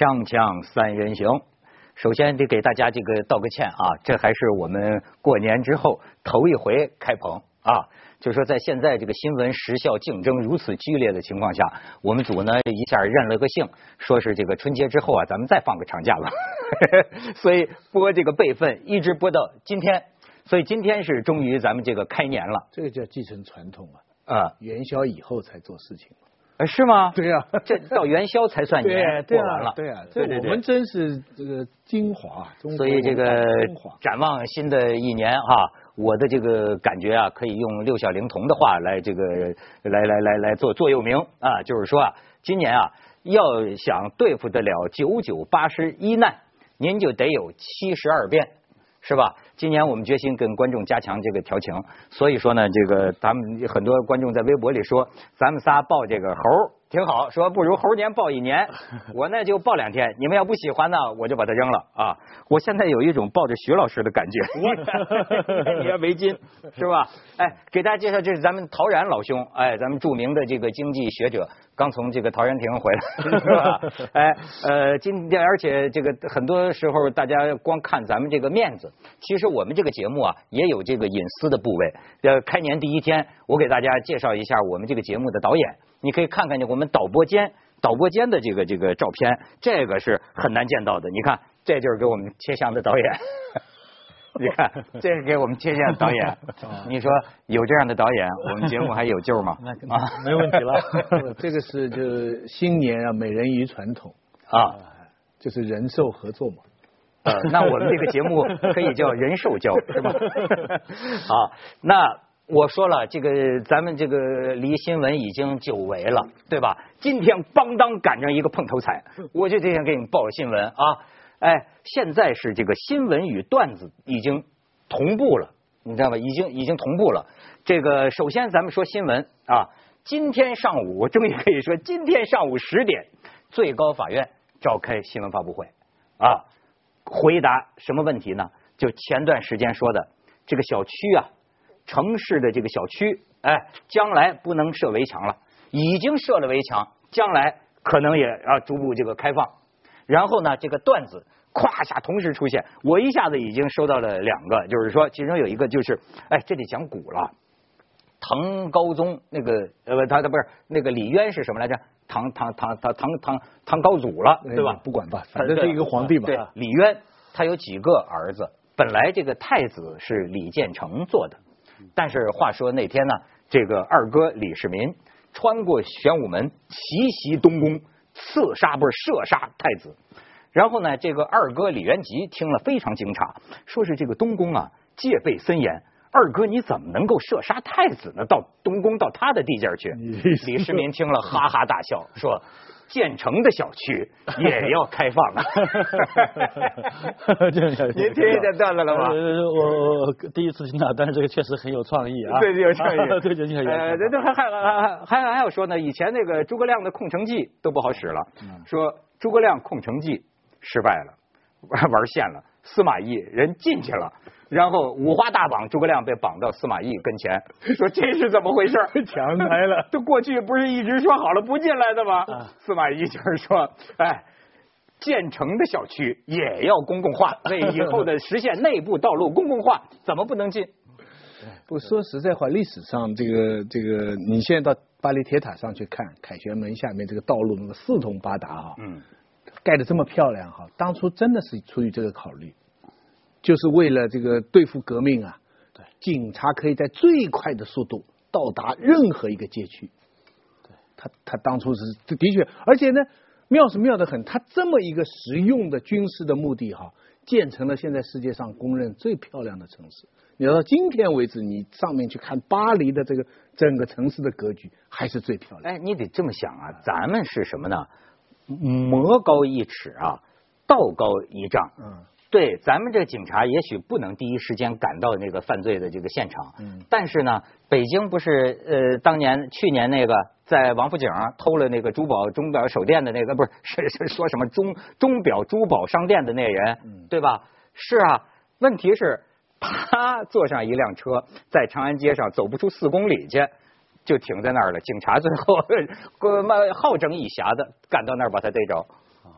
锵锵三人行，首先得给大家这个道个歉啊，这还是我们过年之后头一回开棚啊。就说在现在这个新闻时效竞争如此剧烈的情况下，我们组呢一下认了个性，说是这个春节之后啊，咱们再放个长假吧。所以播这个备份一直播到今天，所以今天是终于咱们这个开年了。这个叫继承传统啊，啊，元宵以后才做事情。是吗？对呀，这到元宵才算年过完了。对啊，对啊，我们真是这个精华。所以这个展望新的一年哈，我的这个感觉啊，可以用六小龄童的话来这个来来来来做座右铭啊，就是说啊，今年啊要想对付得了九九八十一难，您就得有七十二变。是吧？今年我们决心跟观众加强这个调情，所以说呢，这个咱们很多观众在微博里说，咱们仨抱这个猴挺好，说不如猴年抱一年，我呢就抱两天，你们要不喜欢呢，我就把它扔了啊！我现在有一种抱着徐老师的感觉，你要围巾是吧？哎，给大家介绍，这是咱们陶然老兄，哎，咱们著名的这个经济学者。刚从这个陶然亭回来，是吧？哎，呃，今天而且这个很多时候大家光看咱们这个面子，其实我们这个节目啊也有这个隐私的部位。呃，开年第一天，我给大家介绍一下我们这个节目的导演，你可以看看见我们导播间导播间的这个这个照片，这个是很难见到的。你看，这就是给我们切香的导演。你看，这是给我们接线导演。你说有这样的导演，我们节目还有救吗？啊，没问题了。这个是就新年啊，美人鱼传统啊，就是人兽合作嘛。呃，那我们这个节目可以叫人兽交，是吧？好，那我说了，这个咱们这个离新闻已经久违了，对吧？今天邦当赶上一个碰头彩，我就这样给你们报新闻啊。哎，现在是这个新闻与段子已经同步了，你知道吧？已经已经同步了。这个首先咱们说新闻啊，今天上午我终于可以说，今天上午十点，最高法院召开新闻发布会啊，回答什么问题呢？就前段时间说的这个小区啊，城市的这个小区，哎，将来不能设围墙了，已经设了围墙，将来可能也要逐步这个开放。然后呢，这个段子咵一下同时出现，我一下子已经收到了两个，就是说其中有一个就是，哎，这得讲古了，唐高宗那个呃，他他不是那个李渊是什么来着？唐唐唐唐唐唐唐高祖了，对吧？不管吧，反正是一个皇帝嘛。对，李渊他有几个儿子，本来这个太子是李建成做的，但是话说那天呢，这个二哥李世民穿过玄武门，奇袭东宫。刺杀不是射杀太子，然后呢，这个二哥李元吉听了非常惊诧，说是这个东宫啊戒备森严，二哥你怎么能够射杀太子呢？到东宫到他的地界去？李世民听了哈哈大笑，说。建成的小区 也要开放 啊！您听见段子了吗？我我第一次听到，但是这个确实很有创意啊！对，有创意，对，对，有。呃，这还还还还还有说呢，以前那个诸葛亮的空城计都不好使了，说诸葛亮空城计失败了，玩线了，司马懿人进去了。然后五花大绑，诸葛亮被绑到司马懿跟前，说这是怎么回事？强来了，这过去不是一直说好了不进来的吗？司马懿就是说，哎，建成的小区也要公共化，为以后的实现内部道路公共化，怎么不能进？不说实在话，历史上这个这个，你现在到巴黎铁塔上去看，凯旋门下面这个道路那么四通八达啊，嗯，盖的这么漂亮哈，当初真的是出于这个考虑。就是为了这个对付革命啊，对，警察可以在最快的速度到达任何一个街区。对，他他当初是的确，而且呢，妙是妙的很，他这么一个实用的军事的目的哈，建成了现在世界上公认最漂亮的城市。你要到今天为止，你上面去看巴黎的这个整个城市的格局，还是最漂亮。哎，你得这么想啊，咱们是什么呢？魔高一尺啊，道高一丈。嗯。对，咱们这警察也许不能第一时间赶到那个犯罪的这个现场，嗯，但是呢，北京不是呃，当年去年那个在王府井偷了那个珠宝钟表手电的那个，不是 是是说什么钟钟表珠宝商店的那人，对吧？是啊，问题是他坐上一辆车，在长安街上走不出四公里去，就停在那儿了。警察最后好整以暇的赶到那儿把他逮着。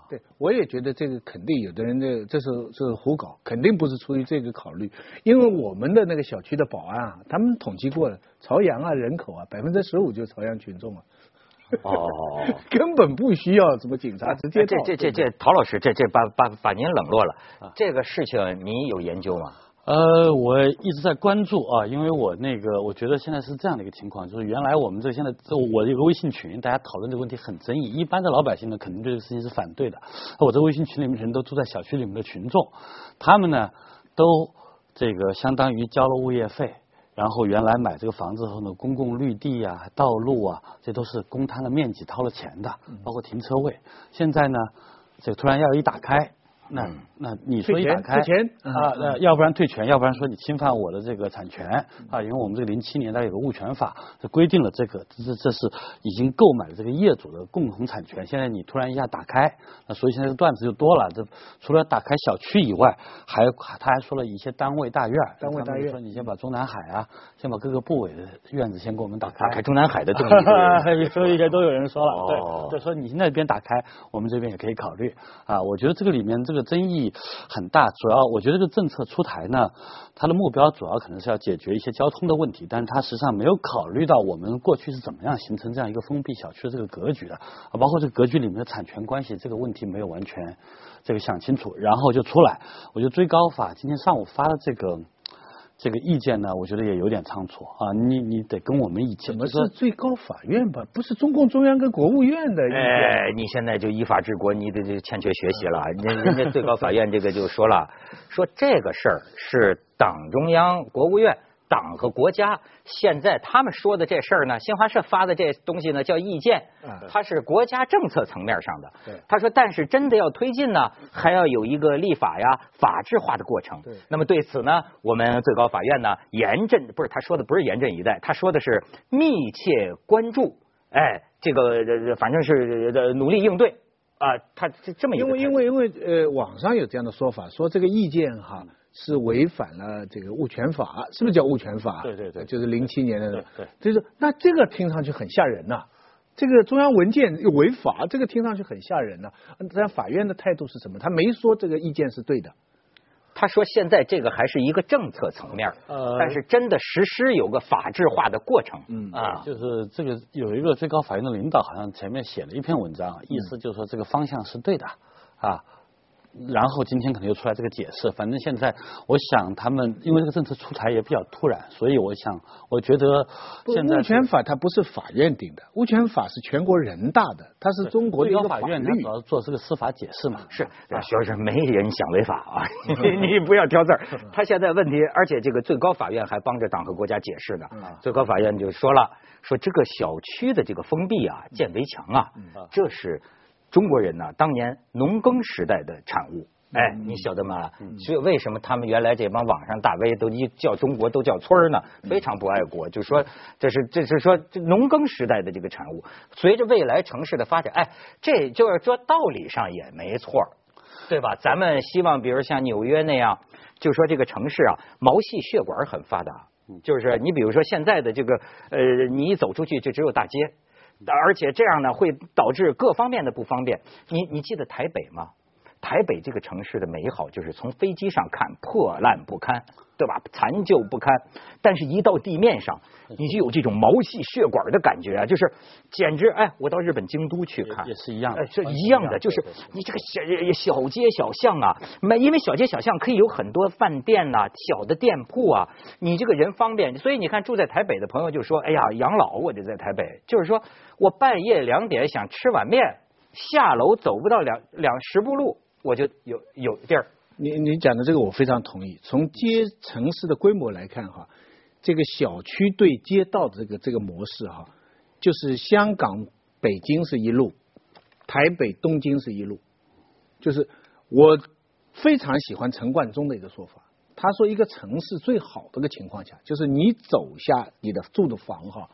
对，我也觉得这个肯定有的人的这是这是胡搞，肯定不是出于这个考虑。因为我们的那个小区的保安啊，他们统计过了，朝阳啊人口啊百分之十五就是朝阳群众啊。哦，根本不需要什么警察直接。这这这这，陶老师，这这把把把您冷落了。这个事情你有研究吗？呃，我一直在关注啊，因为我那个，我觉得现在是这样的一个情况，就是原来我们这现在，我有个微信群，大家讨论这个问题很争议，一般的老百姓呢，肯定对这个事情是反对的。我这微信群里面人都住在小区里面的群众，他们呢都这个相当于交了物业费，然后原来买这个房子后呢，公共绿地啊、道路啊，这都是公摊的面积掏了钱的，包括停车位。现在呢，这个突然要一打开。那那你说一打开啊，那要不然退权，要不然说你侵犯我的这个产权啊，因为我们这个零七年它有个物权法，这规定了这个这这是已经购买了这个业主的共同产权。现在你突然一下打开，那所以现在段子就多了。这除了打开小区以外，还他还说了一些单位大院，单位大院说你先把中南海啊，先把各个部委的院子先给我们打开，打开中南海的动力，所以应该都有人说了，对，就说你那边打开，我们这边也可以考虑啊。我觉得这个里面这个。争议很大，主要我觉得这个政策出台呢，它的目标主要可能是要解决一些交通的问题，但是它实际上没有考虑到我们过去是怎么样形成这样一个封闭小区的这个格局的，啊，包括这个格局里面的产权关系这个问题没有完全这个想清楚，然后就出来，我觉得最高法今天上午发的这个。这个意见呢，我觉得也有点仓促啊！你你得跟我们一起怎么是最高法院吧？不是中共中央跟国务院的？哎，你现在就依法治国，你得就欠缺学习了。人人家最高法院这个就说了，说这个事儿是党中央、国务院。党和国家现在他们说的这事儿呢，新华社发的这东西呢叫意见，它是国家政策层面上的。他说，但是真的要推进呢，还要有一个立法呀、法治化的过程。那么对此呢，我们最高法院呢严阵不是他说的不是严阵以待，他说的是密切关注。哎，这个反正是努力应对啊。他这么一个，因为因为因为呃，网上有这样的说法，说这个意见哈。是违反了这个物权法，是不是叫物权法？对对对，就是零七年的。对对，就是那这个听上去很吓人呐，这个中央文件又违法，这个听上去很吓人呐。但法院的态度是什么？他没说这个意见是对的，他说现在这个还是一个政策层面，呃，但是真的实施有个法制化的过程。嗯啊，就是这个有一个最高法院的领导好像前面写了一篇文章，意思就是说这个方向是对的啊。然后今天可能又出来这个解释，反正现在我想他们因为这个政策出台也比较突然，所以我想我觉得现在物权法它不是法院定的，物权法是全国人大的，它是中国的一个法院，它主要做这个司法解释嘛。是，徐老师没人想违法啊，你不要挑字儿。他现在问题，而且这个最高法院还帮着党和国家解释呢。最高法院就说了，说这个小区的这个封闭啊，建围墙啊，这是。中国人呢，当年农耕时代的产物，哎，你晓得吗？所以为什么他们原来这帮网上大 V 都一叫中国都叫村儿呢？非常不爱国，就说这是这是说这农耕时代的这个产物。随着未来城市的发展，哎，这就是说道理上也没错，对吧？咱们希望，比如像纽约那样，就说这个城市啊，毛细血管很发达，就是你比如说现在的这个呃，你一走出去就只有大街。而且这样呢，会导致各方面的不方便。你你记得台北吗？台北这个城市的美好，就是从飞机上看破烂不堪，对吧？残旧不堪。但是，一到地面上，你就有这种毛细血管的感觉啊，就是简直哎！我到日本京都去看，也是一样，是一样的，就是你这个小小街小巷啊，没因为小街小巷可以有很多饭店呐、小的店铺啊，你这个人方便。所以你看，住在台北的朋友就说：“哎呀，养老我就在台北。”就是说我半夜两点想吃碗面，下楼走不到两两十步路。我就有有地儿，你你讲的这个我非常同意。从街城市的规模来看哈，这个小区对街道的这个这个模式哈，就是香港、北京是一路，台北、东京是一路。就是我非常喜欢陈冠中的一个说法，他说一个城市最好的个情况下，就是你走下你的住的房哈，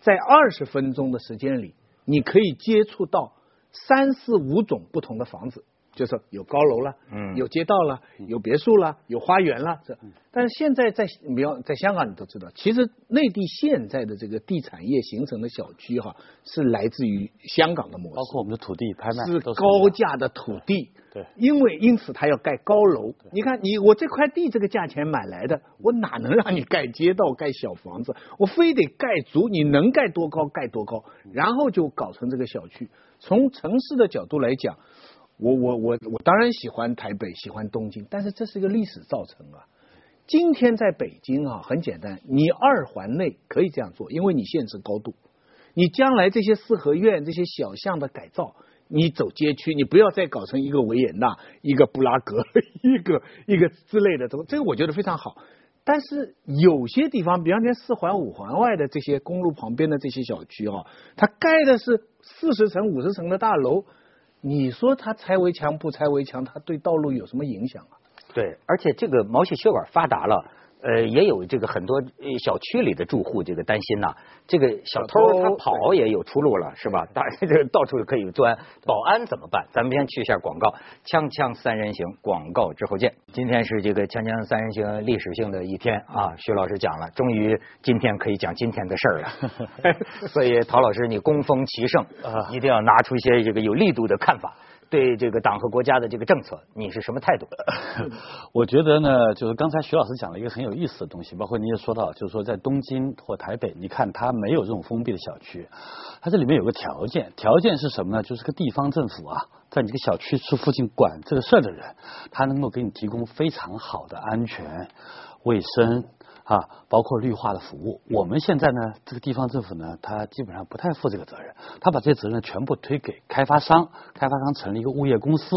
在二十分钟的时间里，你可以接触到三四五种不同的房子。就是有高楼了，嗯，有街道了，有别墅了，有花园了，这。但是现在在比方在香港，你都知道，其实内地现在的这个地产业形成的小区哈，是来自于香港的模式，包括我们的土地拍卖是高价的土地，对，因为因此他要盖高楼。你看你我这块地这个价钱买来的，我哪能让你盖街道、盖小房子？我非得盖足，你能盖多高盖多高，然后就搞成这个小区。从城市的角度来讲。我我我我当然喜欢台北，喜欢东京，但是这是一个历史造成啊。今天在北京啊，很简单，你二环内可以这样做，因为你限制高度。你将来这些四合院、这些小巷的改造，你走街区，你不要再搞成一个维也纳、一个布拉格、一个一个之类的，这这个我觉得非常好。但是有些地方，比方说四环、五环外的这些公路旁边的这些小区啊，它盖的是四十层、五十层的大楼。你说他拆围墙不拆围墙，他对道路有什么影响啊？对，而且这个毛细血管发达了。呃，也有这个很多小区里的住户这个担心呐，这个小偷他跑也有出路了，是吧？大这到处可以钻，保安怎么办？咱们先去一下广告，锵锵三人行，广告之后见。今天是这个锵锵三人行历史性的一天啊，徐老师讲了，终于今天可以讲今天的事儿了。所以陶老师你攻锋其胜，一定要拿出一些这个有力度的看法。对这个党和国家的这个政策，你是什么态度？我觉得呢，就是刚才徐老师讲了一个很有意思的东西，包括你也说到，就是说在东京或台北，你看它没有这种封闭的小区，它这里面有个条件，条件是什么呢？就是个地方政府啊，在你这个小区是附近管这个事儿的人，他能够给你提供非常好的安全、卫生。啊，包括绿化的服务，我们现在呢，这个地方政府呢，他基本上不太负这个责任，他把这些责任全部推给开发商，开发商成立一个物业公司，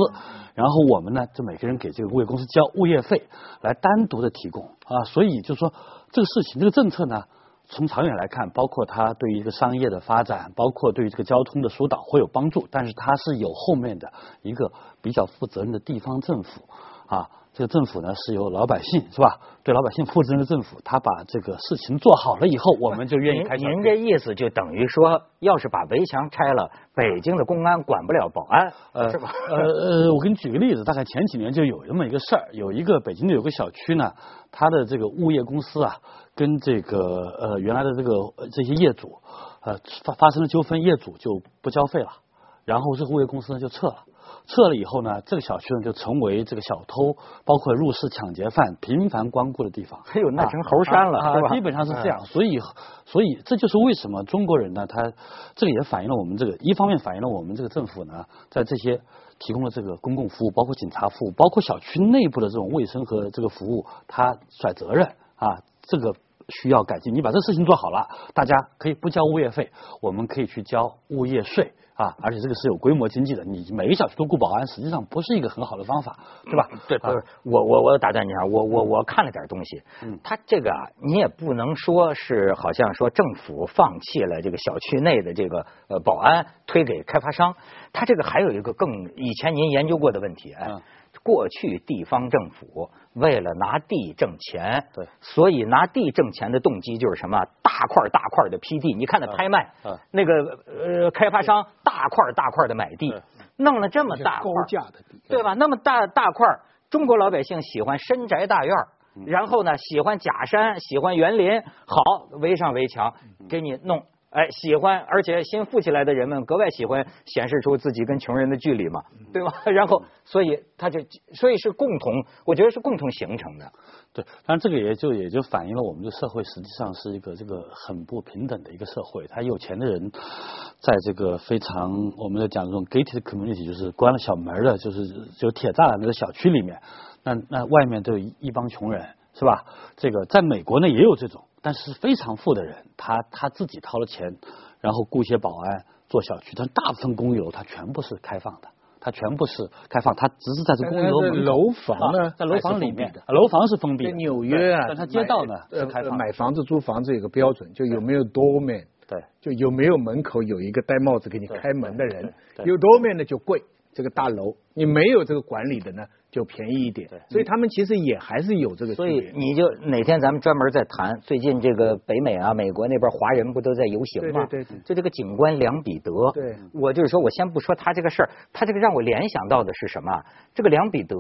然后我们呢，就每个人给这个物业公司交物业费，来单独的提供啊，所以就说这个事情，这个政策呢，从长远来看，包括它对于一个商业的发展，包括对于这个交通的疏导会有帮助，但是它是有后面的一个比较负责任的地方政府啊。这个政府呢是由老百姓是吧？对老百姓负责任的政府，他把这个事情做好了以后，我们就愿意开。您这意思就等于说，要是把围墙拆了，北京的公安管不了保安，呃，是吧？呃呃，我给你举个例子，大概前几年就有这么一个事儿，有一个北京的有个小区呢，他的这个物业公司啊，跟这个呃原来的这个这些业主呃发发生了纠纷，业主就不交费了，然后这个物业公司呢就撤了。撤了以后呢，这个小区呢就成为这个小偷、包括入室抢劫犯频繁光顾的地方。哎呦，那成猴山了，是吧？基本上是这样，所以，所以这就是为什么中国人呢，他这个也反映了我们这个，一方面反映了我们这个政府呢，在这些提供了这个公共服务，包括警察服务，包括小区内部的这种卫生和这个服务，他甩责任啊，这个需要改进。你把这事情做好了，大家可以不交物业费，我们可以去交物业税。啊，而且这个是有规模经济的，你每个小区都雇保安，实际上不是一个很好的方法，对吧？对，不是我我我打断你啊，我我我看了点东西，嗯，他这个啊，你也不能说是好像说政府放弃了这个小区内的这个呃保安，推给开发商，他这个还有一个更以前您研究过的问题，哎。过去地方政府为了拿地挣钱，对，所以拿地挣钱的动机就是什么？大块大块的批地，你看那拍卖，那个呃开发商大块大块的买地，弄了这么大高价的地，对吧？那么大大块，中国老百姓喜欢深宅大院，然后呢喜欢假山，喜欢园林，好围上围墙，给你弄。哎，喜欢，而且新富起来的人们格外喜欢显示出自己跟穷人的距离嘛，对吧？然后，所以他就，所以是共同，我觉得是共同形成的。对，当然这个也就也就反映了我们的社会实际上是一个这个很不平等的一个社会。他有钱的人，在这个非常我们在讲这种 gated community，就是关了小门的，就是就铁栅栏的小区里面，那那外面都有一帮穷人，是吧？这个在美国呢也有这种。但是非常富的人，他他自己掏了钱，然后雇一些保安做小区，但大部分公寓楼它全部是开放的，它全部是开放，它只是在这公寓楼楼房呢，在楼房里面，楼房是封闭的。纽约啊，但它街道呢是开放。买房子租房子有个标准，就有没有 doorman，对，就有没有门口有一个戴帽子给你开门的人，有 doorman 的就贵，这个大楼你没有这个管理的呢。就便宜一点。所以他们其实也还是有这个。所以你就哪天咱们专门再谈，最近这个北美啊，美国那边华人不都在游行吗？对对。就这个警官梁彼得，对，我就是说我先不说他这个事儿，他这个让我联想到的是什么？这个梁彼得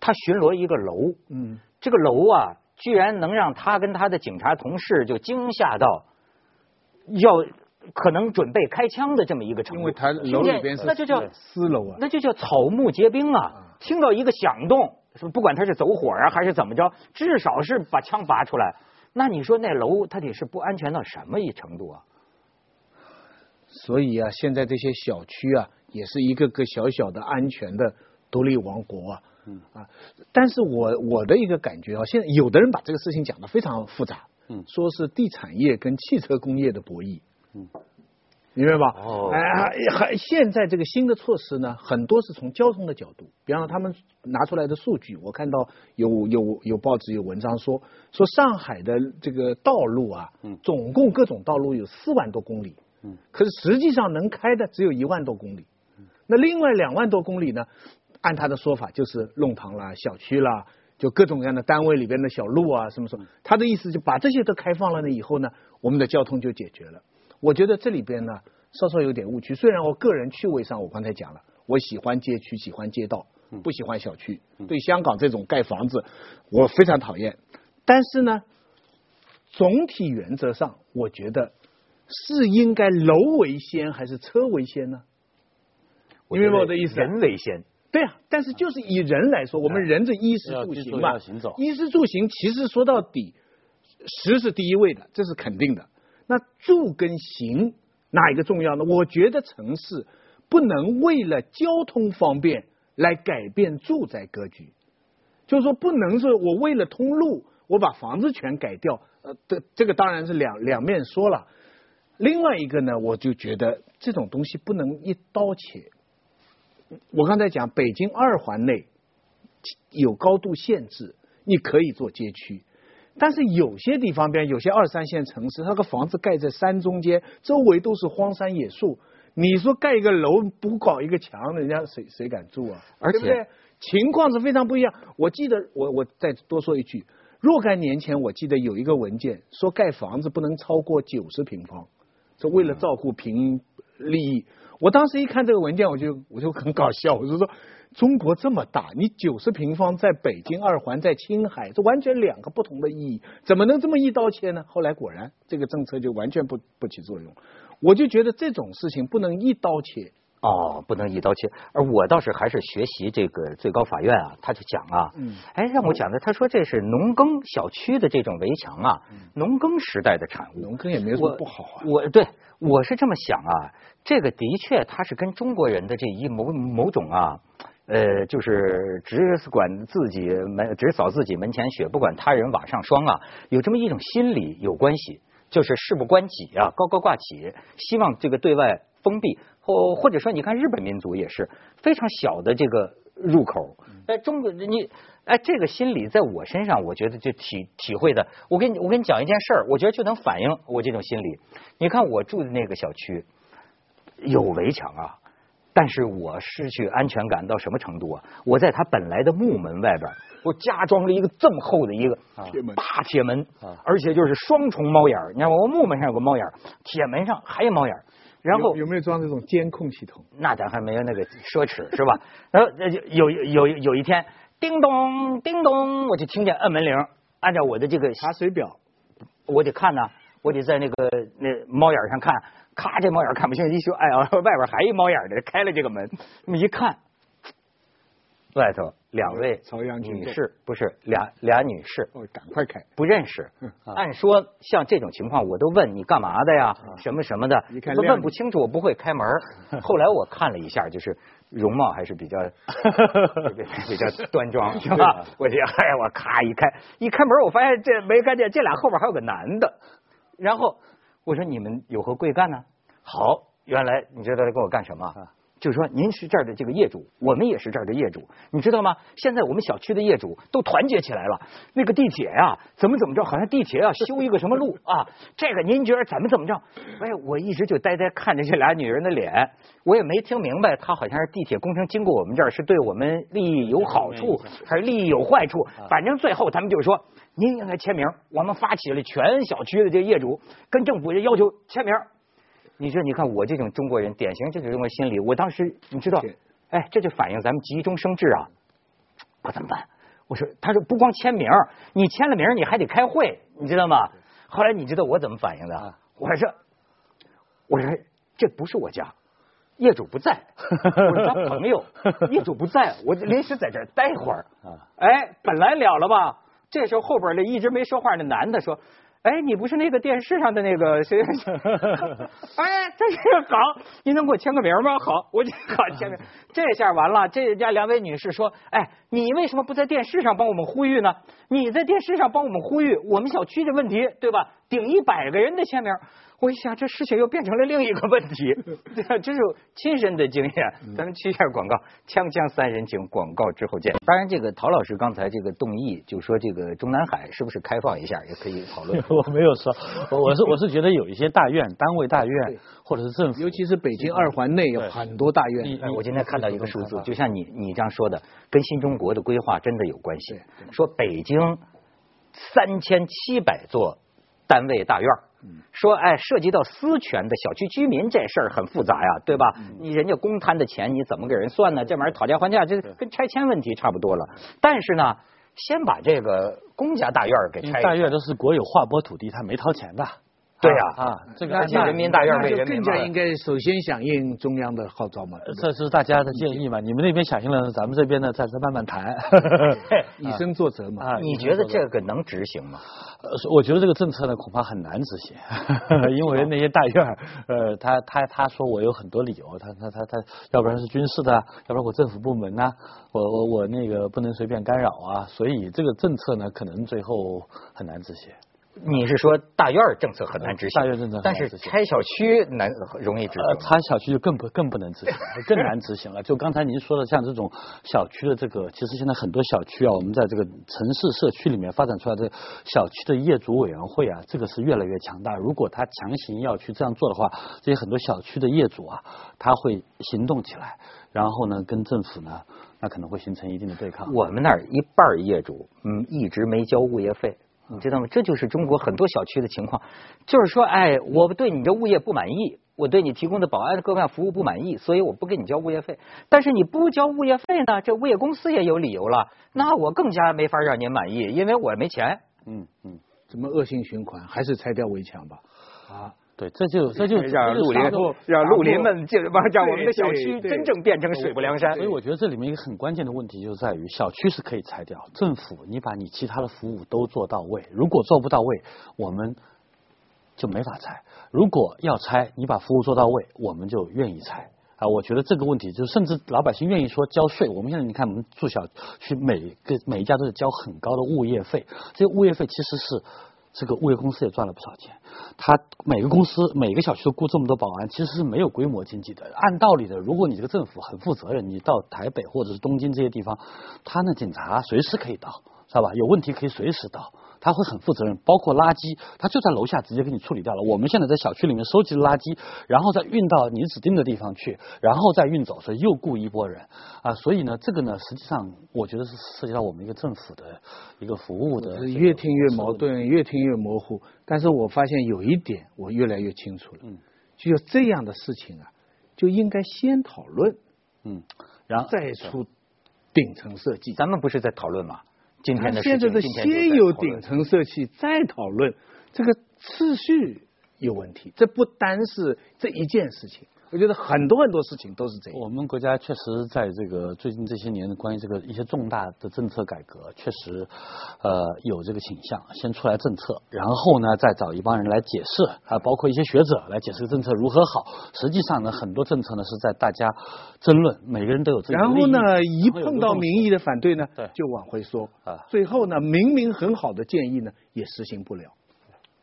他巡逻一个楼，嗯，这个楼啊，居然能让他跟他的警察同事就惊吓到要。可能准备开枪的这么一个程度，因为他楼里边是那就叫私楼啊，那就叫草木皆兵啊！听到一个响动，说不管他是走火啊还是怎么着，至少是把枪拔出来。那你说那楼它得是不安全到什么一程度啊？所以啊，现在这些小区啊，也是一个个小小的安全的独立王国啊。嗯啊，但是我我的一个感觉啊，现在有的人把这个事情讲得非常复杂，嗯，说是地产业跟汽车工业的博弈。嗯，明白吧？哦，哎，还现在这个新的措施呢，很多是从交通的角度，比方说他们拿出来的数据，我看到有有有报纸有文章说，说上海的这个道路啊，嗯，总共各种道路有四万多公里，嗯，可是实际上能开的只有一万多公里，那另外两万多公里呢，按他的说法就是弄堂啦、小区啦，就各种各样的单位里边的小路啊，什么什么，他的意思就把这些都开放了呢，以后呢，我们的交通就解决了。我觉得这里边呢，稍稍有点误区。虽然我个人趣味上，我刚才讲了，我喜欢街区，喜欢街道，不喜欢小区。对香港这种盖房子，我非常讨厌。但是呢，总体原则上，我觉得是应该楼为先还是车为先呢？明白我的意思？人为先。对啊，但是就是以人来说，我们人这衣食住行嘛，衣食住行其实说到底，食是第一位的，这是肯定的。那住跟行哪一个重要呢？我觉得城市不能为了交通方便来改变住宅格局，就是说不能是我为了通路，我把房子全改掉。呃，这这个当然是两两面说了。另外一个呢，我就觉得这种东西不能一刀切。我刚才讲北京二环内有高度限制，你可以做街区。但是有些地方边有些二三线城市，它个房子盖在山中间，周围都是荒山野树。你说盖一个楼不搞一个墙，人家谁谁敢住啊？而且情况是非常不一样。我记得我我再多说一句，若干年前我记得有一个文件说盖房子不能超过九十平方，是为了照顾平利益。我当时一看这个文件，我就我就很搞笑，我就说。中国这么大，你九十平方在北京二环，在青海，这完全两个不同的意义，怎么能这么一刀切呢？后来果然这个政策就完全不不起作用。我就觉得这种事情不能一刀切哦，不能一刀切。而我倒是还是学习这个最高法院啊，他就讲啊，嗯，哎，让我讲的，他说这是农耕小区的这种围墙啊，农耕时代的产物，农耕也没什么不好啊。我对我是这么想啊，这个的确它是跟中国人的这一某某种啊。呃，就是只管自己门，只扫自己门前雪，不管他人瓦上霜啊，有这么一种心理有关系，就是事不关己啊，高高挂起，希望这个对外封闭，或或者说，你看日本民族也是非常小的这个入口，哎中国你哎，这个心理在我身上，我觉得就体体会的，我跟你我跟你讲一件事儿，我觉得就能反映我这种心理。你看我住的那个小区有围墙啊。但是我失去安全感到什么程度啊？我在他本来的木门外边，我加装了一个这么厚的一个大铁门，而且就是双重猫眼你看？我木门上有个猫眼铁门上还有猫眼然后有没有装这种监控系统？那咱还没有那个奢侈是吧？然后有有有一天，叮咚叮咚，我就听见摁门铃，按照我的这个查水表，我得看呢，我得在那个那猫眼上看。咔，这猫眼看不清，一说，哎呀，外边还一猫眼的，开了这个门，那么一看，外头两位女士，不是俩俩女士，哦，赶快开，不认识。按说像这种情况，我都问你干嘛的呀，什么什么的，都问不清楚，我不会开门。后来我看了一下，就是容貌还是比较 比较端庄，是吧？我就哎，我咔一开，一开门，我发现这没看见，这俩后边还有个男的，然后。我说你们有何贵干呢？好，原来你知道他跟我干什么？就是说您是这儿的这个业主，我们也是这儿的业主，你知道吗？现在我们小区的业主都团结起来了。那个地铁呀，怎么怎么着？好像地铁要修一个什么路啊？这个您觉得怎么怎么着？哎，我一直就呆呆看着这俩女人的脸，我也没听明白，她好像是地铁工程经过我们这儿是对我们利益有好处，还是利益有坏处？反正最后他们就说，您应该签名。我们发起了全小区的这业主跟政府要求签名。你说，你看我这种中国人，典型这种中国心理。我当时你知道，哎，这就反映咱们急中生智啊！我怎么办？我说，他说不光签名，你签了名你还得开会，你知道吗？后来你知道我怎么反应的？我说，我说这不是我家，业主不在，我是他朋友，业主不在，我就临时在这儿待会儿。哎，本来了了吧，这时候后边那一直没说话那男的说。哎，你不是那个电视上的那个谁？哎，这是好，您能给我签个名吗？好，我就好签名。这下完了，这家两位女士说：“哎，你为什么不在电视上帮我们呼吁呢？你在电视上帮我们呼吁我们小区的问题，对吧？顶一百个人的签名。”我一想，这事情又变成了另一个问题，这是亲身的经验。咱们去一下广告，锵锵三人行，广告之后见。当然，这个陶老师刚才这个动议，就说这个中南海是不是开放一下，也可以讨论。我没有说，我是我是觉得有一些大院、单位大院或者是政府，尤其是北京二环内有很多大院。我今天看到一个数字，就像你你这样说的，跟新中国的规划真的有关系。说北京三千七百座单位大院。说哎，涉及到私权的小区居民这事儿很复杂呀，对吧？你人家公摊的钱你怎么给人算呢？这玩意儿讨价还价，这跟拆迁问题差不多了。但是呢，先把这个公家大院给拆。大院都是国有划拨土地，他没掏钱的。对呀，啊，这个人民大院为人民更加应该首先响应中央的号召嘛。这是大家的建议嘛？你们那边响应了，咱们这边呢再再慢慢谈，以身作则嘛。啊你觉得这个能执行吗？呃，我觉得这个政策呢恐怕很难执行，因为那些大院呃，他他他说我有很多理由，他他他他，要不然是军事的，要不然我政府部门呢，我我我那个不能随便干扰啊，所以这个政策呢可能最后很难执行。你是说大院政策很难执行，大院政策，但是拆小区难容易执行，拆小区就更不更不能执行，更难执行了。就刚才您说的，像这种小区的这个，其实现在很多小区啊，我们在这个城市社区里面发展出来的小区的业主委员会啊，这个是越来越强大。如果他强行要去这样做的话，这些很多小区的业主啊，他会行动起来，然后呢，跟政府呢，那可能会形成一定的对抗。我们那儿一半业主，嗯，一直没交物业费。你知道吗？这就是中国很多小区的情况，就是说，哎，我对你这物业不满意，我对你提供的保安各方面服务不满意，所以我不给你交物业费。但是你不交物业费呢，这物业公司也有理由了，那我更加没法让您满意，因为我没钱。嗯嗯，怎么恶性循环？还是拆掉围墙吧。啊。对，这就这就 让绿林让绿林们就让我们的小区真正变成水泊梁山。所以我觉得这里面一个很关键的问题就在于，小区是可以拆掉，政府你把你其他的服务都做到位。如果做不到位，我们就没法拆；如果要拆，你把服务做到位，我们就愿意拆。啊，我觉得这个问题就甚至老百姓愿意说交税。我们现在你看，我们住小区，每个每一家都是交很高的物业费，这些物业费其实是。这个物业公司也赚了不少钱，他每个公司每个小区都雇这么多保安，其实是没有规模经济的。按道理的，如果你这个政府很负责任，你到台北或者是东京这些地方，他那警察随时可以到，知道吧？有问题可以随时到。他会很负责任，包括垃圾，他就在楼下直接给你处理掉了。我们现在在小区里面收集了垃圾，然后再运到你指定的地方去，然后再运走，所以又雇一波人啊。所以呢，这个呢，实际上我觉得是涉及到我们一个政府的一个服务的。越听越矛盾，越听越模糊。但是我发现有一点我越来越清楚了，嗯，就这样的事情啊，就应该先讨论，嗯，然后再出顶层设计。咱们不是在讨论吗？今天的现在的先有顶层设计，再讨论这个次序有问题。这不单是这一件事情。我觉得很多很多事情都是这样。我们国家确实在这个最近这些年，关于这个一些重大的政策改革，确实呃有这个倾向，先出来政策，然后呢再找一帮人来解释啊，包括一些学者来解释政策如何好。实际上呢，很多政策呢是在大家争论，每个人都有自己的然后呢，一碰到民意的反对呢，对就往回缩啊。最后呢，明明很好的建议呢，也实行不了。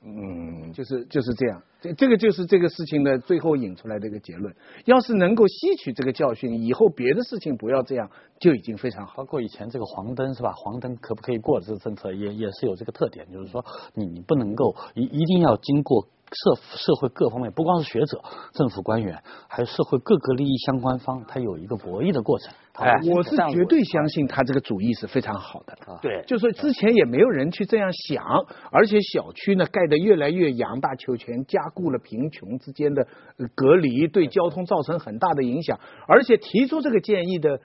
嗯，就是就是这样，这这个就是这个事情的最后引出来的一个结论。要是能够吸取这个教训，以后别的事情不要这样，就已经非常好。包括以前这个黄灯是吧？黄灯可不可以过？这个政策也也是有这个特点，就是说你你不能够一一定要经过。社社会各方面，不光是学者、政府官员，还有社会各个利益相关方，他有一个博弈的过程。哎，我是绝对相信他这个主意是非常好的。对，就说之前也没有人去这样想，而且小区呢盖得越来越扬大求全，加固了贫穷之间的隔离，对交通造成很大的影响。而且提出这个建议的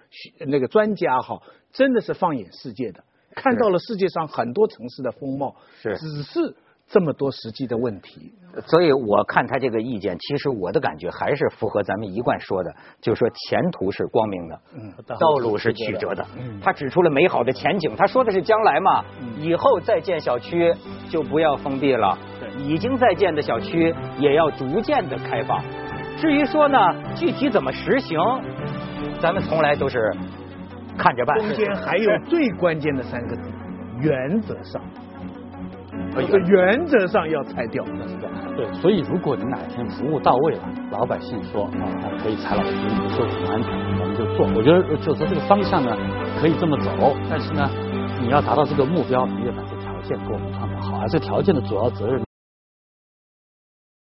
那个专家哈，真的是放眼世界的，看到了世界上很多城市的风貌，是只是。这么多实际的问题，所以我看他这个意见，其实我的感觉还是符合咱们一贯说的，就是说前途是光明的，嗯，道路是曲折的。他指出了美好的前景，他说的是将来嘛，以后再建小区就不要封闭了，已经在建的小区也要逐渐的开放。至于说呢，具体怎么实行，咱们从来都是看着办。中间还有最关键的三个字：原则上。这个原则上要拆掉，那是这样。对，所以如果你哪天服务到位了，老百姓说啊，那可以拆了，你们说很安全，我们就做。我觉得就说这个方向呢，可以这么走，但是呢，你要达到这个目标，你得把这条件给我们创造好，而这条件的主要责任。